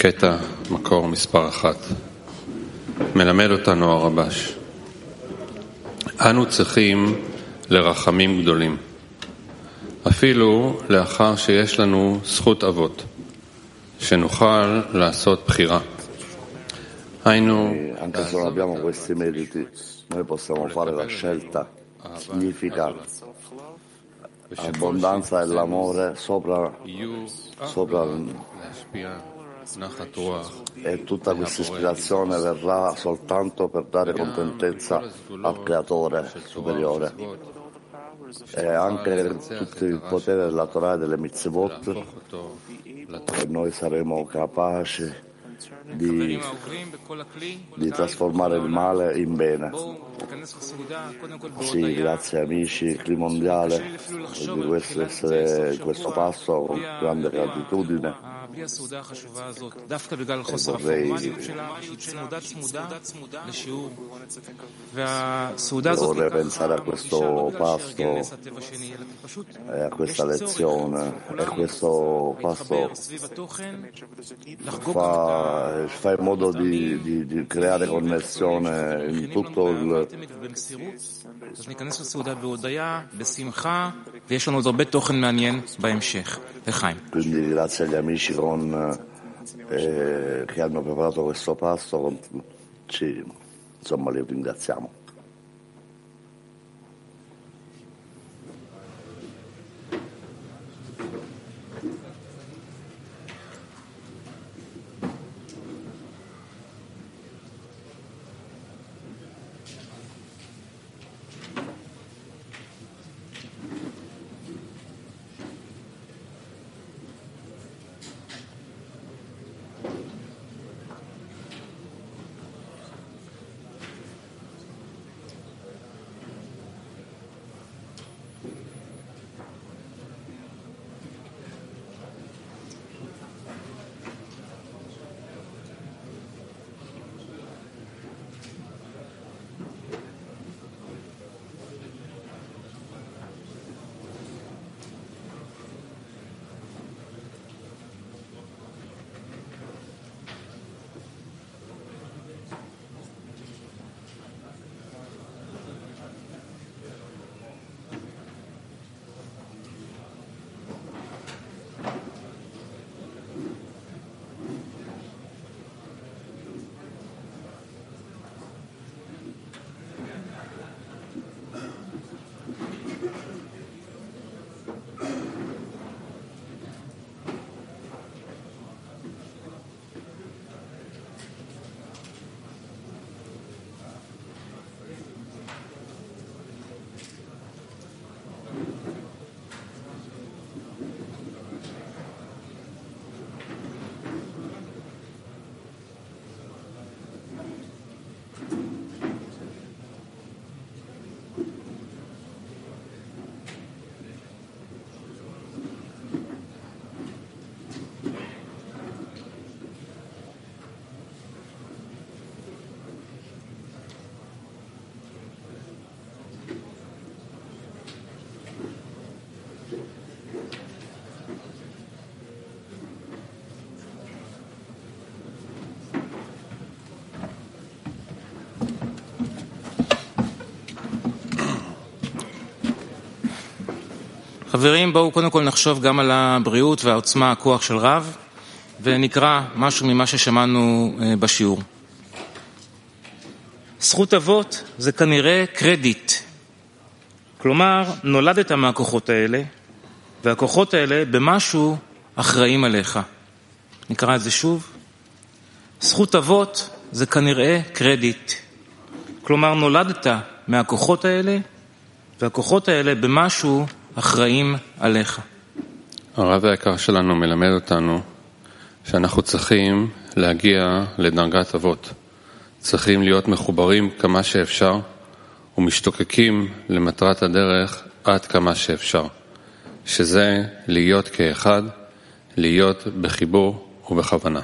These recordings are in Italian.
קטע מקור מספר אחת מלמד אותנו הרבש. אנו צריכים לרחמים גדולים, אפילו לאחר שיש לנו זכות אבות, שנוכל לעשות בחירה. היינו... Anche se non abbiamo questi meriti, noi possiamo fare la scelta. Significa abbondanza dell'amore sopra, sopra e tutta questa ispirazione verrà soltanto per dare contentezza al creatore superiore e anche tutto il potere della Torah e delle mitzvot e noi saremo capaci di, di, trasformare il male in bene. Sì, grazie amici, il mondiale di questo, essere questo passo con grande gratitudine vorrei dovrei pensare a questo pasto, a questa lezione, e questo pasto fa, fa in modo di, di, di creare connessione in tutto il quindi grazie agli amici con eh, che hanno preparato questo pasto, ci, insomma li ringraziamo. חברים, בואו קודם כל נחשוב גם על הבריאות והעוצמה, הכוח של רב, ונקרא משהו ממה ששמענו בשיעור. זכות אבות זה כנראה קרדיט. כלומר, נולדת מהכוחות האלה, והכוחות האלה במשהו אחראים עליך. נקרא את זה שוב. זכות אבות זה כנראה קרדיט. כלומר, נולדת מהכוחות האלה, והכוחות האלה במשהו אחראים עליך. הרב היקר שלנו מלמד אותנו שאנחנו צריכים להגיע לדרגת אבות. צריכים להיות מחוברים כמה שאפשר ומשתוקקים למטרת הדרך עד כמה שאפשר, שזה להיות כאחד, להיות בחיבור ובכוונה.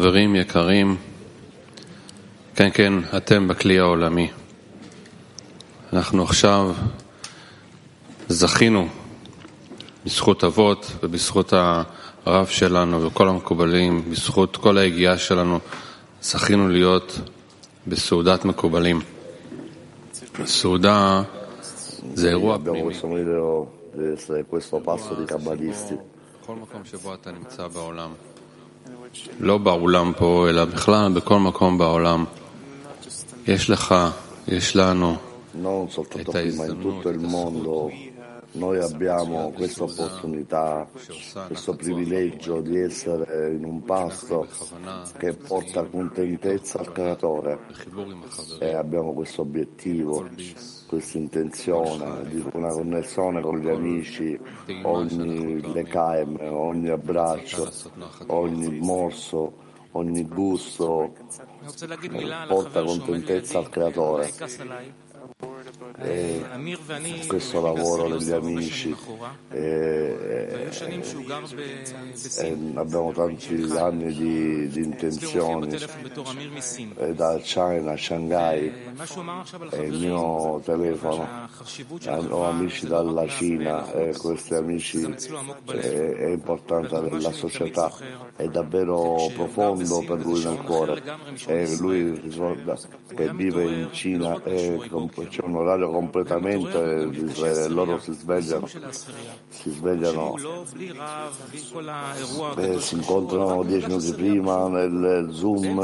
חברים יקרים, כן, כן, אתם בכלי העולמי. אנחנו עכשיו זכינו בזכות אבות ובזכות הרב שלנו וכל המקובלים, בזכות כל היגיעה שלנו, זכינו להיות בסעודת מקובלים. סעודה זה אירוע פנימי. בכל מקום שבו אתה נמצא בעולם, לא באולם פה, אלא בכלל בכל מקום בעולם, יש לך, יש לנו, את ההזדמנות, את הזכות noi abbiamo questa opportunità, questo privilegio di essere in un pasto che porta contentezza al creatore. E abbiamo questo obiettivo, questa intenzione di una connessione con gli amici, ogni lecaem, ogni abbraccio, ogni morso, ogni gusto porta contentezza al creatore e questo lavoro degli amici e, e abbiamo tanti anni di, di intenzioni e da China Shanghai e il mio telefono ho amici dalla Cina e questi amici è, importante della società è davvero profondo per lui nel cuore. Lui ricorda che vive in Cina e c'è un orario completamente di Israele, loro si svegliano, si svegliano e si incontrano dieci minuti prima nel Zoom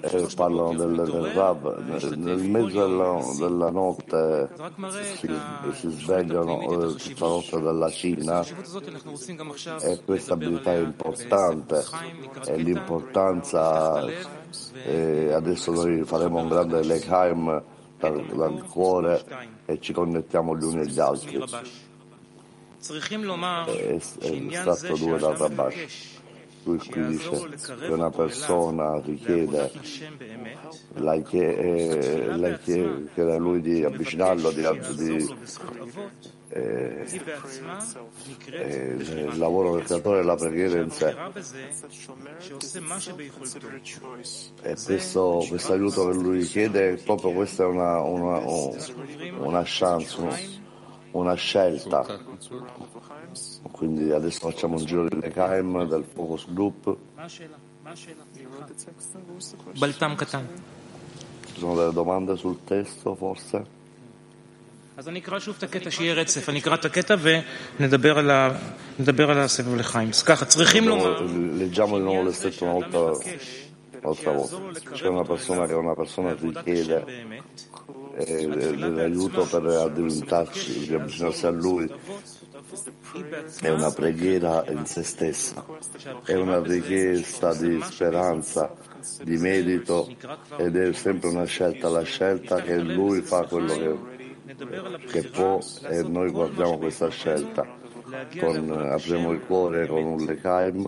e parlano del, del Rav, nel, mezzo della, della notte si, si, svegliano eh, tutta la notte dalla Cina e questa abilità è importante e l'importanza e adesso noi faremo un grande Lechaim dal, dal cuore e ci connettiamo gli uni agli altri. È, stato due da Rabash. Lui qui dice che una persona richiede, lei chiede, lei chiede a lui di avvicinarlo, di, di eh, eh, il lavoro del creatore è la preghiera in sé. E questo, questo aiuto che lui chiede, proprio questa è una, una, una chance, una scelta. Quindi adesso facciamo un giro di Lekaim del Focus Group. Ci sono delle domande sul testo forse? אז אני אקרא שוב את הקטע, שיהיה רצף. אני אקרא את הקטע ונדבר על, ה... על הסבב לחיים. אז ככה, צריכים לומר... Leggiamo il nuovo versetto un'altra, un'altra volta. C'è una persona che una persona richiede eh, l'aiuto per addentrarci, per avvicinarsi a lui. È una preghiera in se stessa, è una richiesta di speranza, di merito ed è sempre una scelta, la scelta che lui fa quello che che può e noi guardiamo questa scelta. con, eh, apriamo il cuore con un lekaim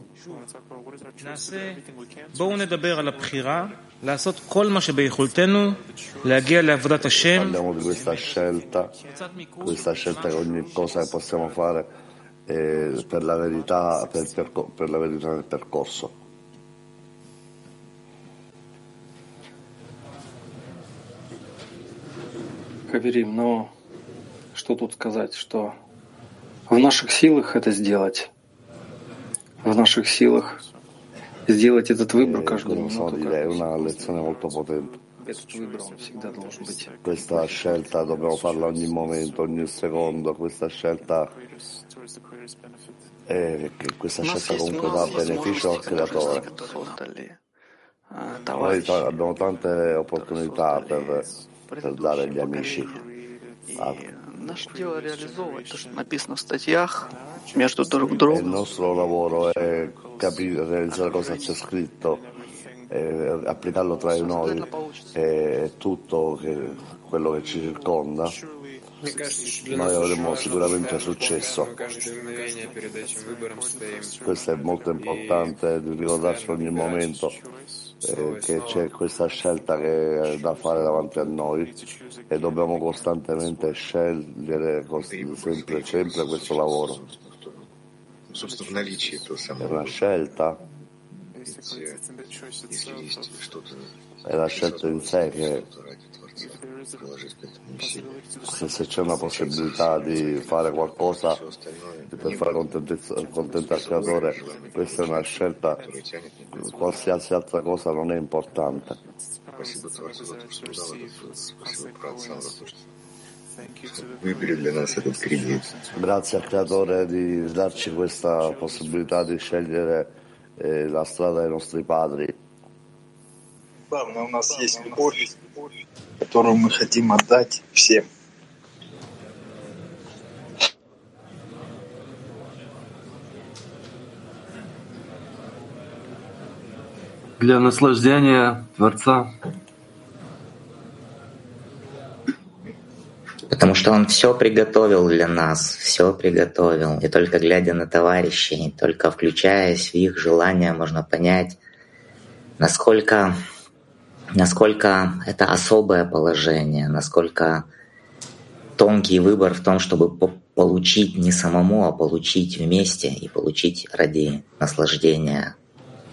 parliamo di questa scelta. Questa scelta che ogni cosa che possiamo fare eh, per, la verità, per, percor- per la verità del percorso. Хаверим, но что тут сказать, что в наших силах это сделать, в наших силах сделать этот выбор каждую минуту. Этот выбор, он всегда должен быть. Questa scelta dobbiamo farla ogni momento, ogni secondo, questa scelta che questa scelta comunque dà beneficio al creatore. Noi abbiamo tante opportunità per per dare gli amici. Il nostro lavoro è capire, realizzare cosa c'è scritto, applicarlo tra noi e tutto che, quello che ci circonda. Noi avremo sicuramente successo. Questo è molto importante di ricordarci ogni momento eh, che c'è questa scelta che è da fare davanti a noi e dobbiamo costantemente scegliere sempre, sempre questo lavoro. È una scelta È la scelta in sé che se, se c'è una possibilità di fare qualcosa per fare contentare il creatore, questa è una scelta, qualsiasi altra cosa non è importante. Grazie al creatore di darci questa possibilità di scegliere eh, la strada dei nostri padri. Главное, у нас есть любовь, которую мы хотим отдать всем. Для наслаждения Творца. Потому что Он все приготовил для нас, все приготовил. И только глядя на товарищей, только включаясь в их желания, можно понять, насколько насколько это особое положение, насколько тонкий выбор в том, чтобы получить не самому, а получить вместе и получить ради наслаждения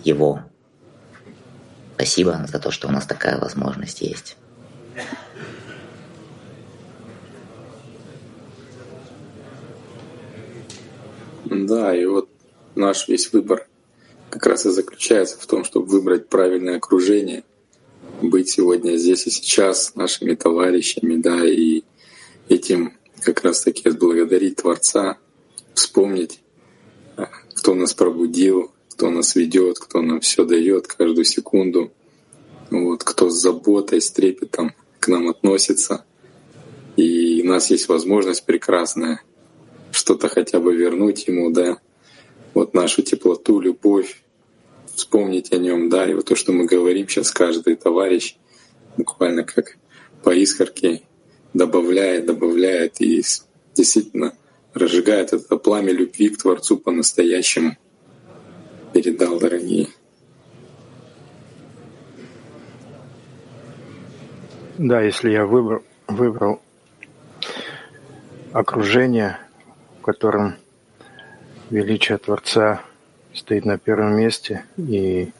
его. Спасибо за то, что у нас такая возможность есть. Да, и вот наш весь выбор как раз и заключается в том, чтобы выбрать правильное окружение — быть сегодня здесь и сейчас нашими товарищами, да, и этим как раз-таки отблагодарить Творца, вспомнить, а, кто нас пробудил, кто нас ведет, кто нам все дает каждую секунду, вот, кто с заботой, с трепетом к нам относится. И у нас есть возможность прекрасная что-то хотя бы вернуть ему, да, вот нашу теплоту, любовь, вспомнить о нем, да, и вот то, что мы говорим сейчас, каждый товарищ буквально как по искорке добавляет, добавляет и действительно разжигает это пламя любви к Творцу по-настоящему. Передал, дорогие. Да, если я выбрал, выбрал окружение, в котором величие Творца стоит на первом месте и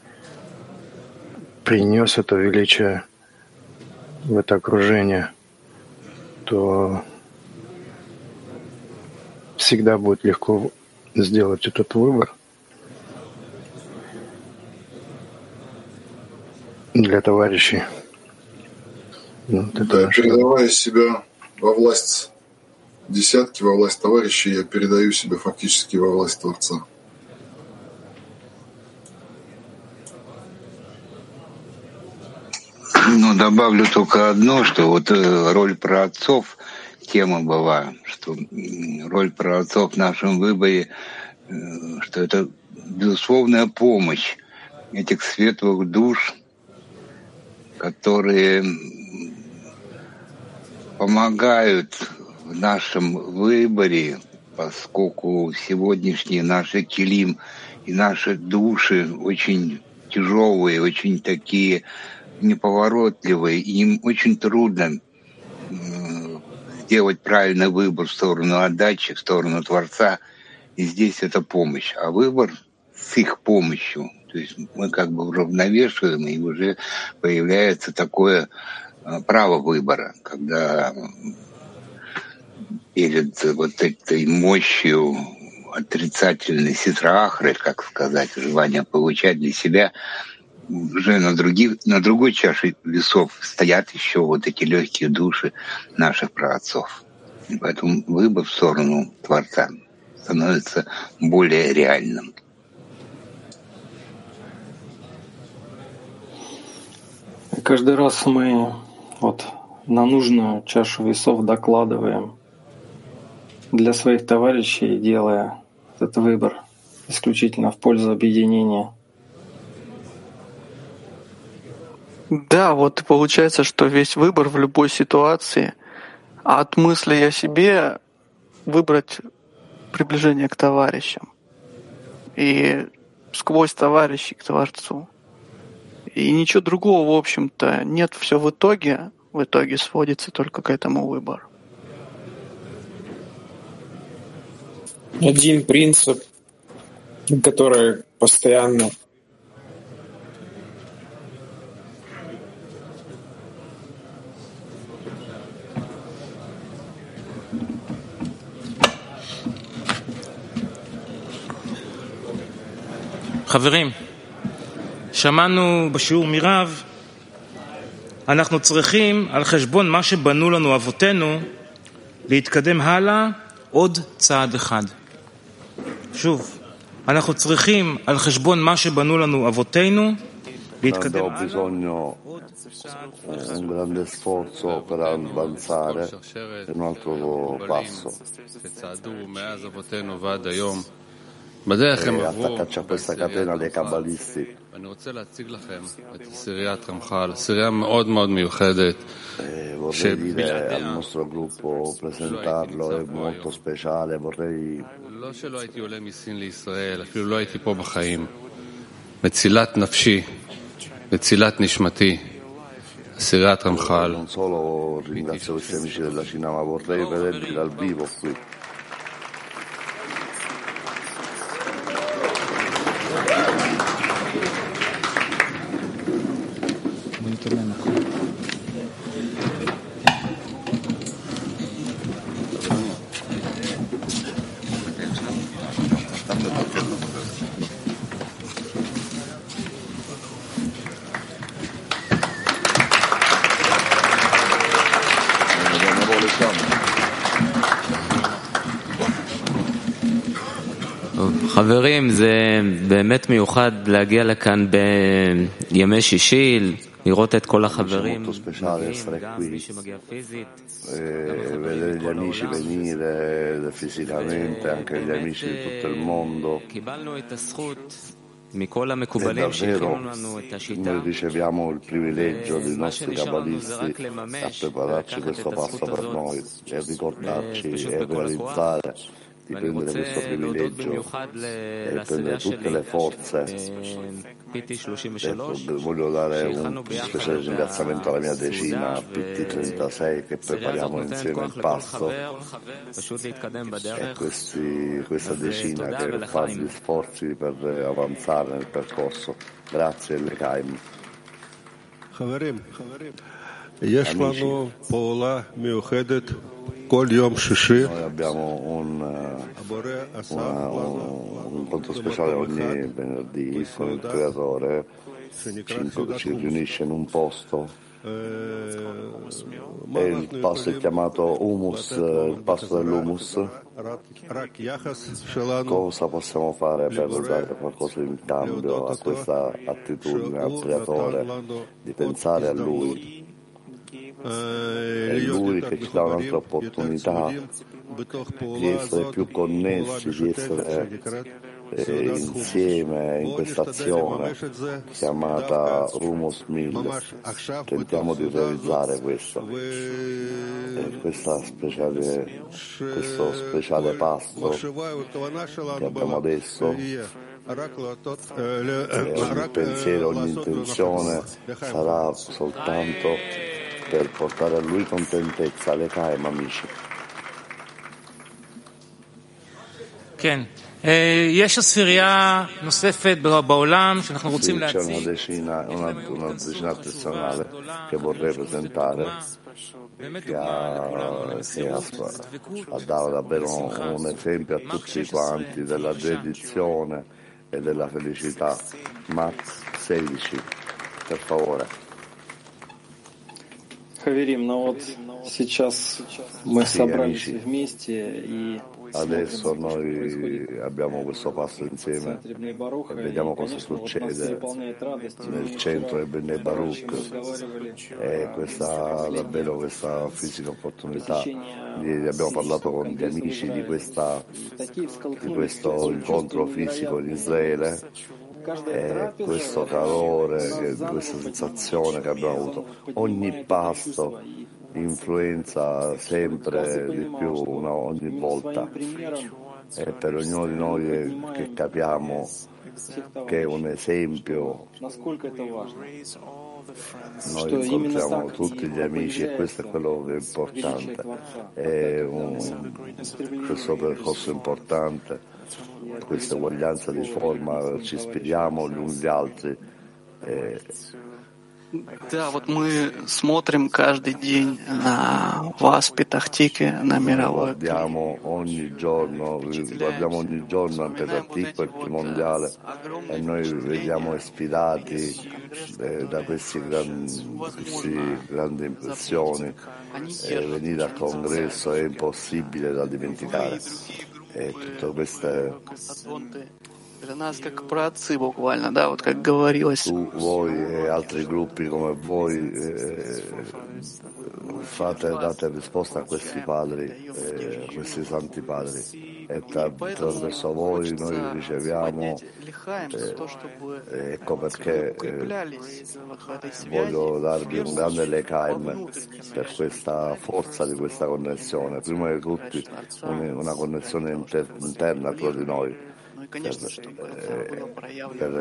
принес это величие в это окружение, то всегда будет легко сделать этот выбор для товарищей. Вот да, передавая себя во власть десятки, во власть товарищей, я передаю себя фактически во власть Творца. Добавлю только одно, что вот э, роль праотцов, тема была, что роль праотцов в нашем выборе, э, что это безусловная помощь этих светлых душ, которые помогают в нашем выборе, поскольку сегодняшние наши килим и наши души очень тяжелые, очень такие неповоротливые, и им очень трудно сделать правильный выбор в сторону отдачи, в сторону Творца. И здесь это помощь. А выбор с их помощью, то есть мы как бы уравновешиваем, и уже появляется такое а, право выбора, когда перед вот этой мощью отрицательной ситрахры, как сказать, желание получать для себя – уже на, других, на другой чаше весов стоят еще вот эти легкие души наших праотцов. И поэтому выбор в сторону Творца становится более реальным. Каждый раз мы вот на нужную чашу весов докладываем для своих товарищей, делая этот выбор исключительно в пользу объединения – Да, вот получается, что весь выбор в любой ситуации от мысли о себе выбрать приближение к товарищам и сквозь товарищей к Творцу. И ничего другого, в общем-то, нет. Все в итоге, в итоге сводится только к этому выбору. Один принцип, который постоянно חברים, שמענו בשיעור מרב, אנחנו צריכים, על חשבון מה שבנו לנו אבותינו, להתקדם הלאה עוד צעד אחד. שוב, אנחנו צריכים, על חשבון מה שבנו לנו אבותינו, להתקדם Abbiamo bisogno un grande sforzo per avanzare un altro passo. העתקת שפץ הקטן על אני רוצה להציג לכם את סיריית רמח"ל, סירייה מאוד מאוד מיוחדת, שבלעדיה לא, לא שלא הייתי עולה מסין לישראל, אפילו לא הייתי פה בחיים. מצילת נפשי, מצילת נשמתי, סיריית רמח"ל. חברים, זה באמת מיוחד להגיע לכאן בימי שישי, לראות את כל החברים. גם. מי שמגיע פיזית. e vedere gli amici venire fisicamente, anche gli amici di tutto il mondo. davvero noi riceviamo il privilegio dei nostri cabalisti a prepararci questo passo per noi e ricordarci e realizzare di ואני prendere רוצה questo להודות privilegio במיוחד ל- e לסירייה prendere tutte שלי, le forze. PT Ecco, 33, voglio dare שהכנו un ביחד speciale את ringraziamento alla mia הסעודה, decina PT36 che והסירייה הזאת prepariamo נותנת insieme il כוח לכל passo חבר פשוט להתקדם e בדרך. questi- questa אז decina תודה che fa ולחיים. gli sforzi per avanzare nel percorso. Grazie Lecaim. חברים, יש לנו פעולה מיוחדת כל יום שישי. noi abbiamo un, eh, una, un, incontro speciale ogni venerdì con il creatore ci riunisce in un posto e il pasto è chiamato humus, eh, il pasto dell'humus. Cosa possiamo fare per dare qualcosa in cambio a questa attitudine al creatore di pensare a lui? è Lui che ci dà un'altra opportunità di essere più connessi, di essere eh, eh insieme in questa azione chiamata Rumos 1000. Tentiamo di realizzare questo, eh, speciale, questo speciale pasto che abbiamo adesso e ogni pensiero, ogni intenzione sarà soltanto per portare a lui contentezza, le caem amici. כן. אה, יש עשירייה נוספת בעולם שאנחנו Sì, רוצים c'è una להציג. decina, una, una decina addizionale che vorrei presentare che, ha, che ha, ha dato davvero un esempio a tutti quanti della dedizione e della felicità. Max 16, per favore. Adesso noi abbiamo questo passo insieme. e vediamo cosa succede. nel centro di Bnei Baruch. e questa, davvero questa fisica opportunità. Ieri abbiamo parlato con gli amici di, questa, di questo incontro fisico in Israele e eh, questo calore, questa sensazione che abbiamo avuto. Ogni pasto influenza sempre di più, no, ogni volta. E per ognuno di noi che, capiamo che è un esempio, noi incontriamo tutti gli amici e questo è quello che è importante, è un, questo percorso importante questa uguaglianza di forma, ci ispiriamo gli uni gli altri. E Да, вот мы смотрим каждый день на вас, Петахтике, на мировой. Guardiamo ogni giorno, guardiamo ogni giorno anche da Tico il mondiale e noi vediamo ispirati eh, da questi grandi, questi grandi impressioni. E venire al congresso è impossibile da dimenticare. E tutte queste Для нас как праотцы буквально, да, вот как говорилось. tu, voi e altri gruppi come voi eh, fate, date risposta a questi padri, eh, a questi santi padri e tra- attraverso voi noi riceviamo eh, ecco perché eh, voglio darvi un grande lecaim per questa forza di questa connessione prima di tutto un- una connessione inter- interna tra di noi per, eh, per,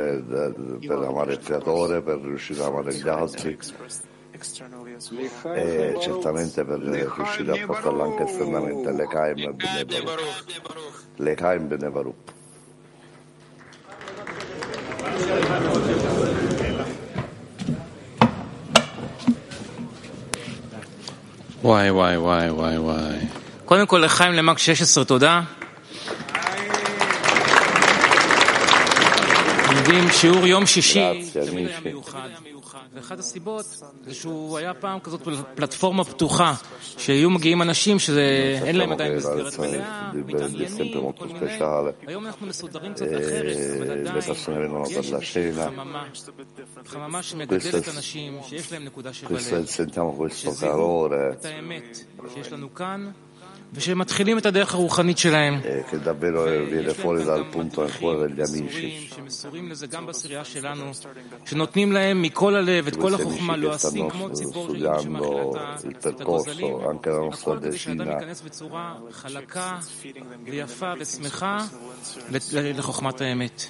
eh, per amare il creatore, per riuscire ad amare gli altri e certamente per riuscire a portarlo anche esternamente l'Ekaim e Benevarup. L'Ekaim Benevarup. וואי, וואי, וואי, וואי, וואי. קודם כל לחיים למק 16 תודה. לומדים שיעור יום שישי, תמיד היה מיוחד. ואחת הסיבות זה שהוא היה פעם כזאת פלטפורמה פתוחה, שהיו מגיעים אנשים שאין להם עדיין מסגרת מלאה, מתעניינים, כל מיני. היום אנחנו מסודרים קצת אחרת, אבל עדיין יש איזושהי חממה, חממה שמגדלת אנשים שיש להם נקודה של בלב, שזה את האמת שיש לנו כאן. ושמתחילים את הדרך הרוחנית שלהם. fuori dal punto nel cuore degli amici. שמסורים לזה גם בסירייה שלנו, שנותנים להם מכל הלב את כל החוכמה, לועסים כמו ציפור studiando שמאכילה il את הגוזלים, percorso, anche la nostra הכל כדי שאדם ייכנס בצורה חלקה ויפה ושמחה לחוכמת האמת.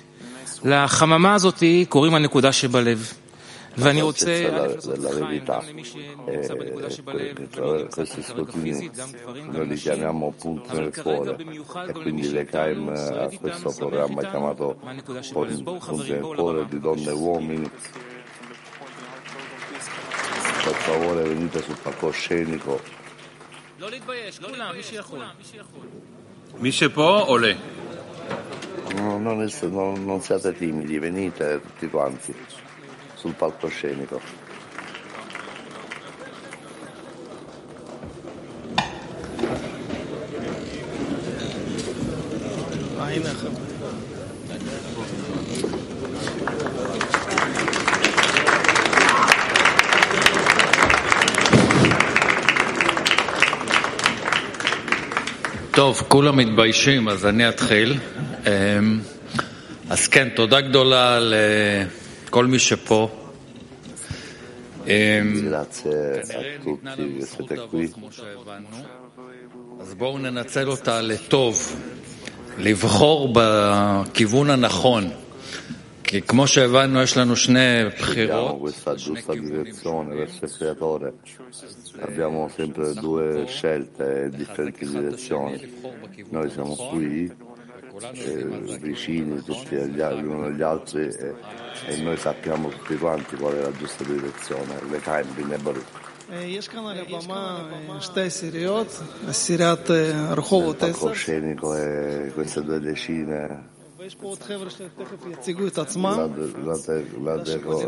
לחממה הזאת קוראים הנקודה שבלב. la coscienza della, della verità. Eh, eh, e per questi scrutini noi li chiamiamo punti nel cuore e quindi le CAIM ha eh, questo programma chiamato Punti nel cuore di donne e uomini per favore venite sul palcoscenico. Misce può? Non, siate timidi, venite tutti quanti. Sul palcoscenico. טוב, כולם מתביישים, אז אני אתחיל. אמ, אז כן, תודה גדולה. אמ, Grazie a ניתנה tutti לנו che זכות siete לעבוד qui. כמו שהבנו. אז בואו ננצל אותה לטוב, לבחור בכיוון הנכון. כי כמו שהבנו, יש לנו שני Scegliamo בחירות, questa giusta direzione verso il creatore. Abbiamo sempre due scelte e differenti direzioni. Noi siamo qui, eh, vicini tutti agli, gli uni agli altri e, e noi sappiamo tutti quanti qual è la giusta direzione. Le Kaim Baruch. יש כאן על הבמה אה, שתי סיריות, סיריית אה, רחובות Nel 10,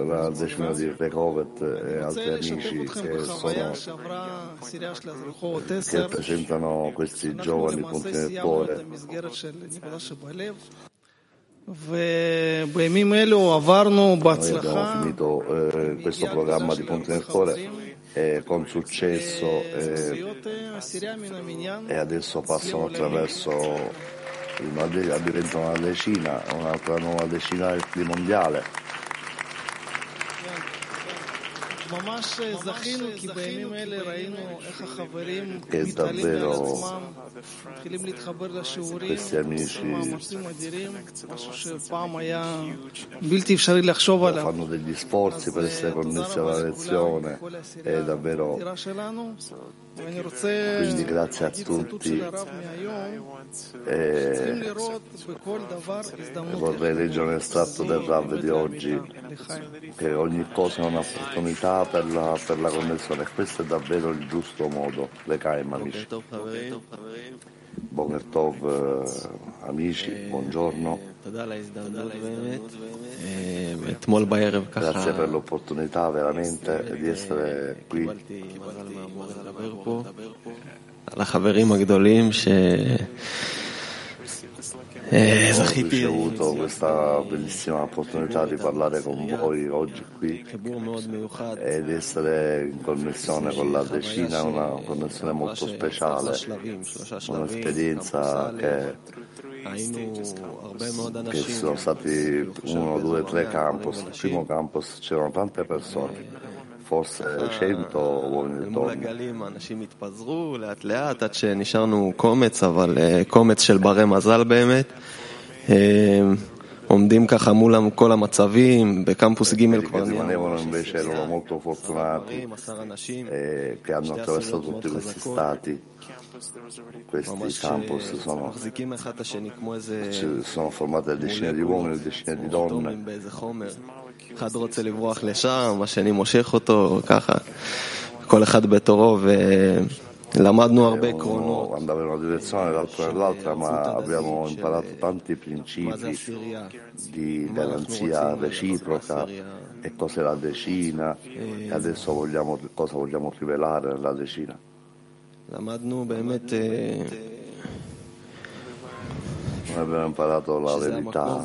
la decina di Rekovet e altri amici che, sono, che presentano questi giovani punti nel cuore. Noi abbiamo finito eh, questo programma di Ponte nel Cuore eh, con successo eh, e adesso passano attraverso una de- una decina, un'altra nuova decina di mondiale. E davvero questi amici fanno degli sforzi per essere connessi alla lezione, è davvero quindi grazie a tutti. Eh, e vorrei leggere un estratto del Rav di oggi, che ogni cosa è un'opportunità per la, per la connessione. Questo è davvero il giusto modo, le Kaimavish. Boker Tov, amici, buongiorno. Grazie per l'opportunità veramente di essere qui. Eh, Ho ricevuto questa bellissima opportunità di parlare con voi oggi qui e di essere in connessione con la decina, una connessione molto speciale, un'esperienza che, che sono stati uno, due, tre campus. il primo campus c'erano tante persone. Forse 100 uomini מול. הגלים האנשים התפזרו לאט לאט עד שנשארנו קומץ, אבל אה, קומץ של ברי מזל באמת. אה, עומדים ככה מול כל המצבים, בקמפוס ג' כבר invece molto fortunati עשרה אנשים. eh, che hanno attraversato tutti questi stati. Questi ממש campus אה, sono, sono formate decine di uomini e decine di donne. אטומים באיזה חומר. אחד רוצה לברוח לשם, השני מושך אותו, ככה. כל אחד בתורו, ולמדנו הרבה עקרונות. Uno andava in una direzione, l'altro nell'altra, ma abbiamo imparato tanti מה זה principi עשירייה? di garanzia reciproca e cos'è la decina e adesso vogliamo, cosa vogliamo rivelare nella decina. למדנו באמת אה, Noi abbiamo imparato la verità.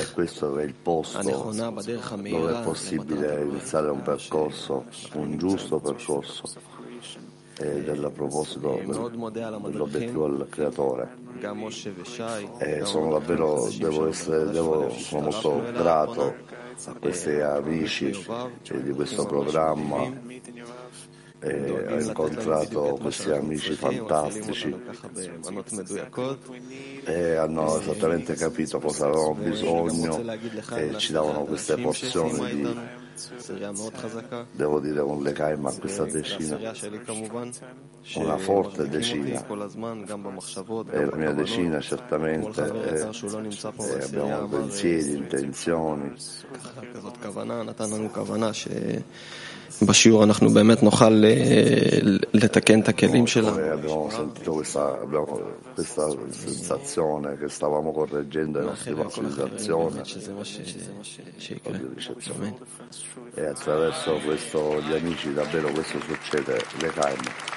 e questo è il posto dove è possibile iniziare un percorso, un giusto percorso. E del proposito dell'obiettivo al creatore. E sono davvero devo essere, devo, sono molto grato a questi amici di questo programma. Eh, e ho incontrato questi amici fantastici. e hanno esattamente capito cosa avevamo bisogno e ci davano queste porzioni di, devo dire, un legaim a questa decina, una forte decina. è la mia decina certamente. E, è eh, abbiamo pensieri, intenzioni. ככה, כזאת כוונה, נתן לנו כוונה שבשיעור אנחנו באמת נוכל אה, לתקן את הכלים שלנו. Come abbiamo sentito questa, abbiamo questa sensazione che stavamo correggendo le nostre מאחל לכל החברים visualizzazioni באמת שזה מה ש- שיקרה. di ricezione. אמן. E attraverso questo gli amici davvero questo succede, le caim.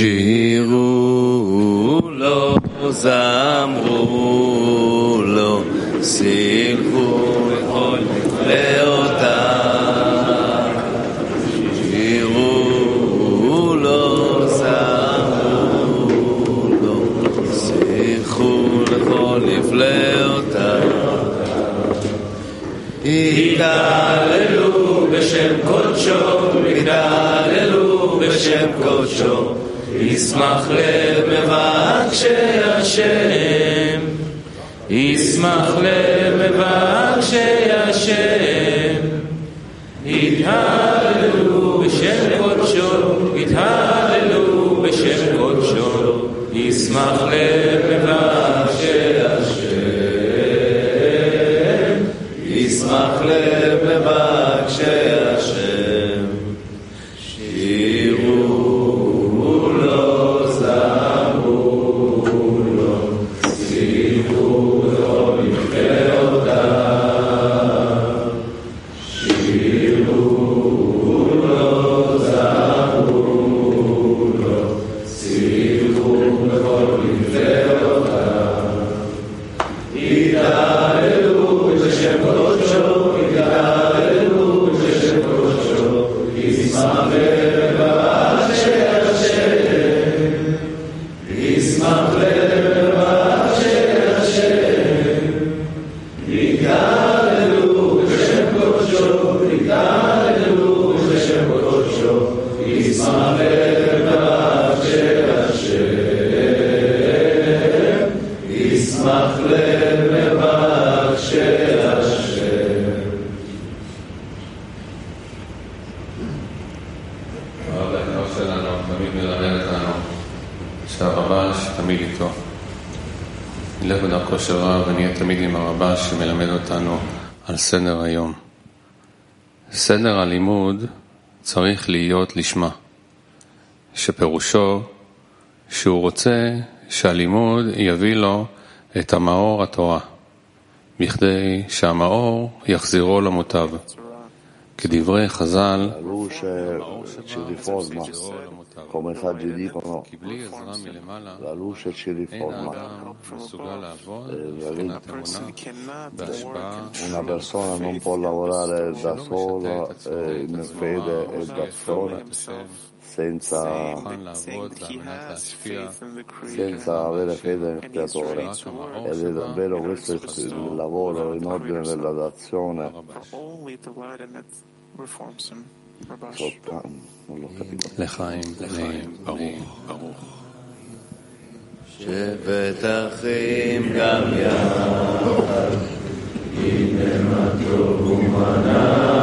שירו לו, זמרו לו, סילחו לכל לאותה. שירו לו, זמרו לו, סילחו לכל נפלאותה. התהללו בשם קודשו, התהללו בשם קודשו, ישמח לב מבקשי השם, ישמח לב מבקשי השם, התהללו בשם קודשו, התהללו בשם קודשו, ישמח לב מבקשי השם. ישמח לב מבקשי סדר הלימוד צריך להיות לשמה, שפירושו שהוא רוצה שהלימוד יביא לו את המאור התורה, בכדי שהמאור יחזירו למוטב. כדברי חז"ל, ci riforma, come i saggi dicono, la luce ci riforma. Eh, Una persona non può lavorare da sola, eh, in fede e d'azione, senza, senza avere fede nel creatore. Ed è davvero questo il lavoro in ordine della d'azione. לחיים, לחיים, ברוך, שבטחים גם יחד, הנה מה טוב ומנה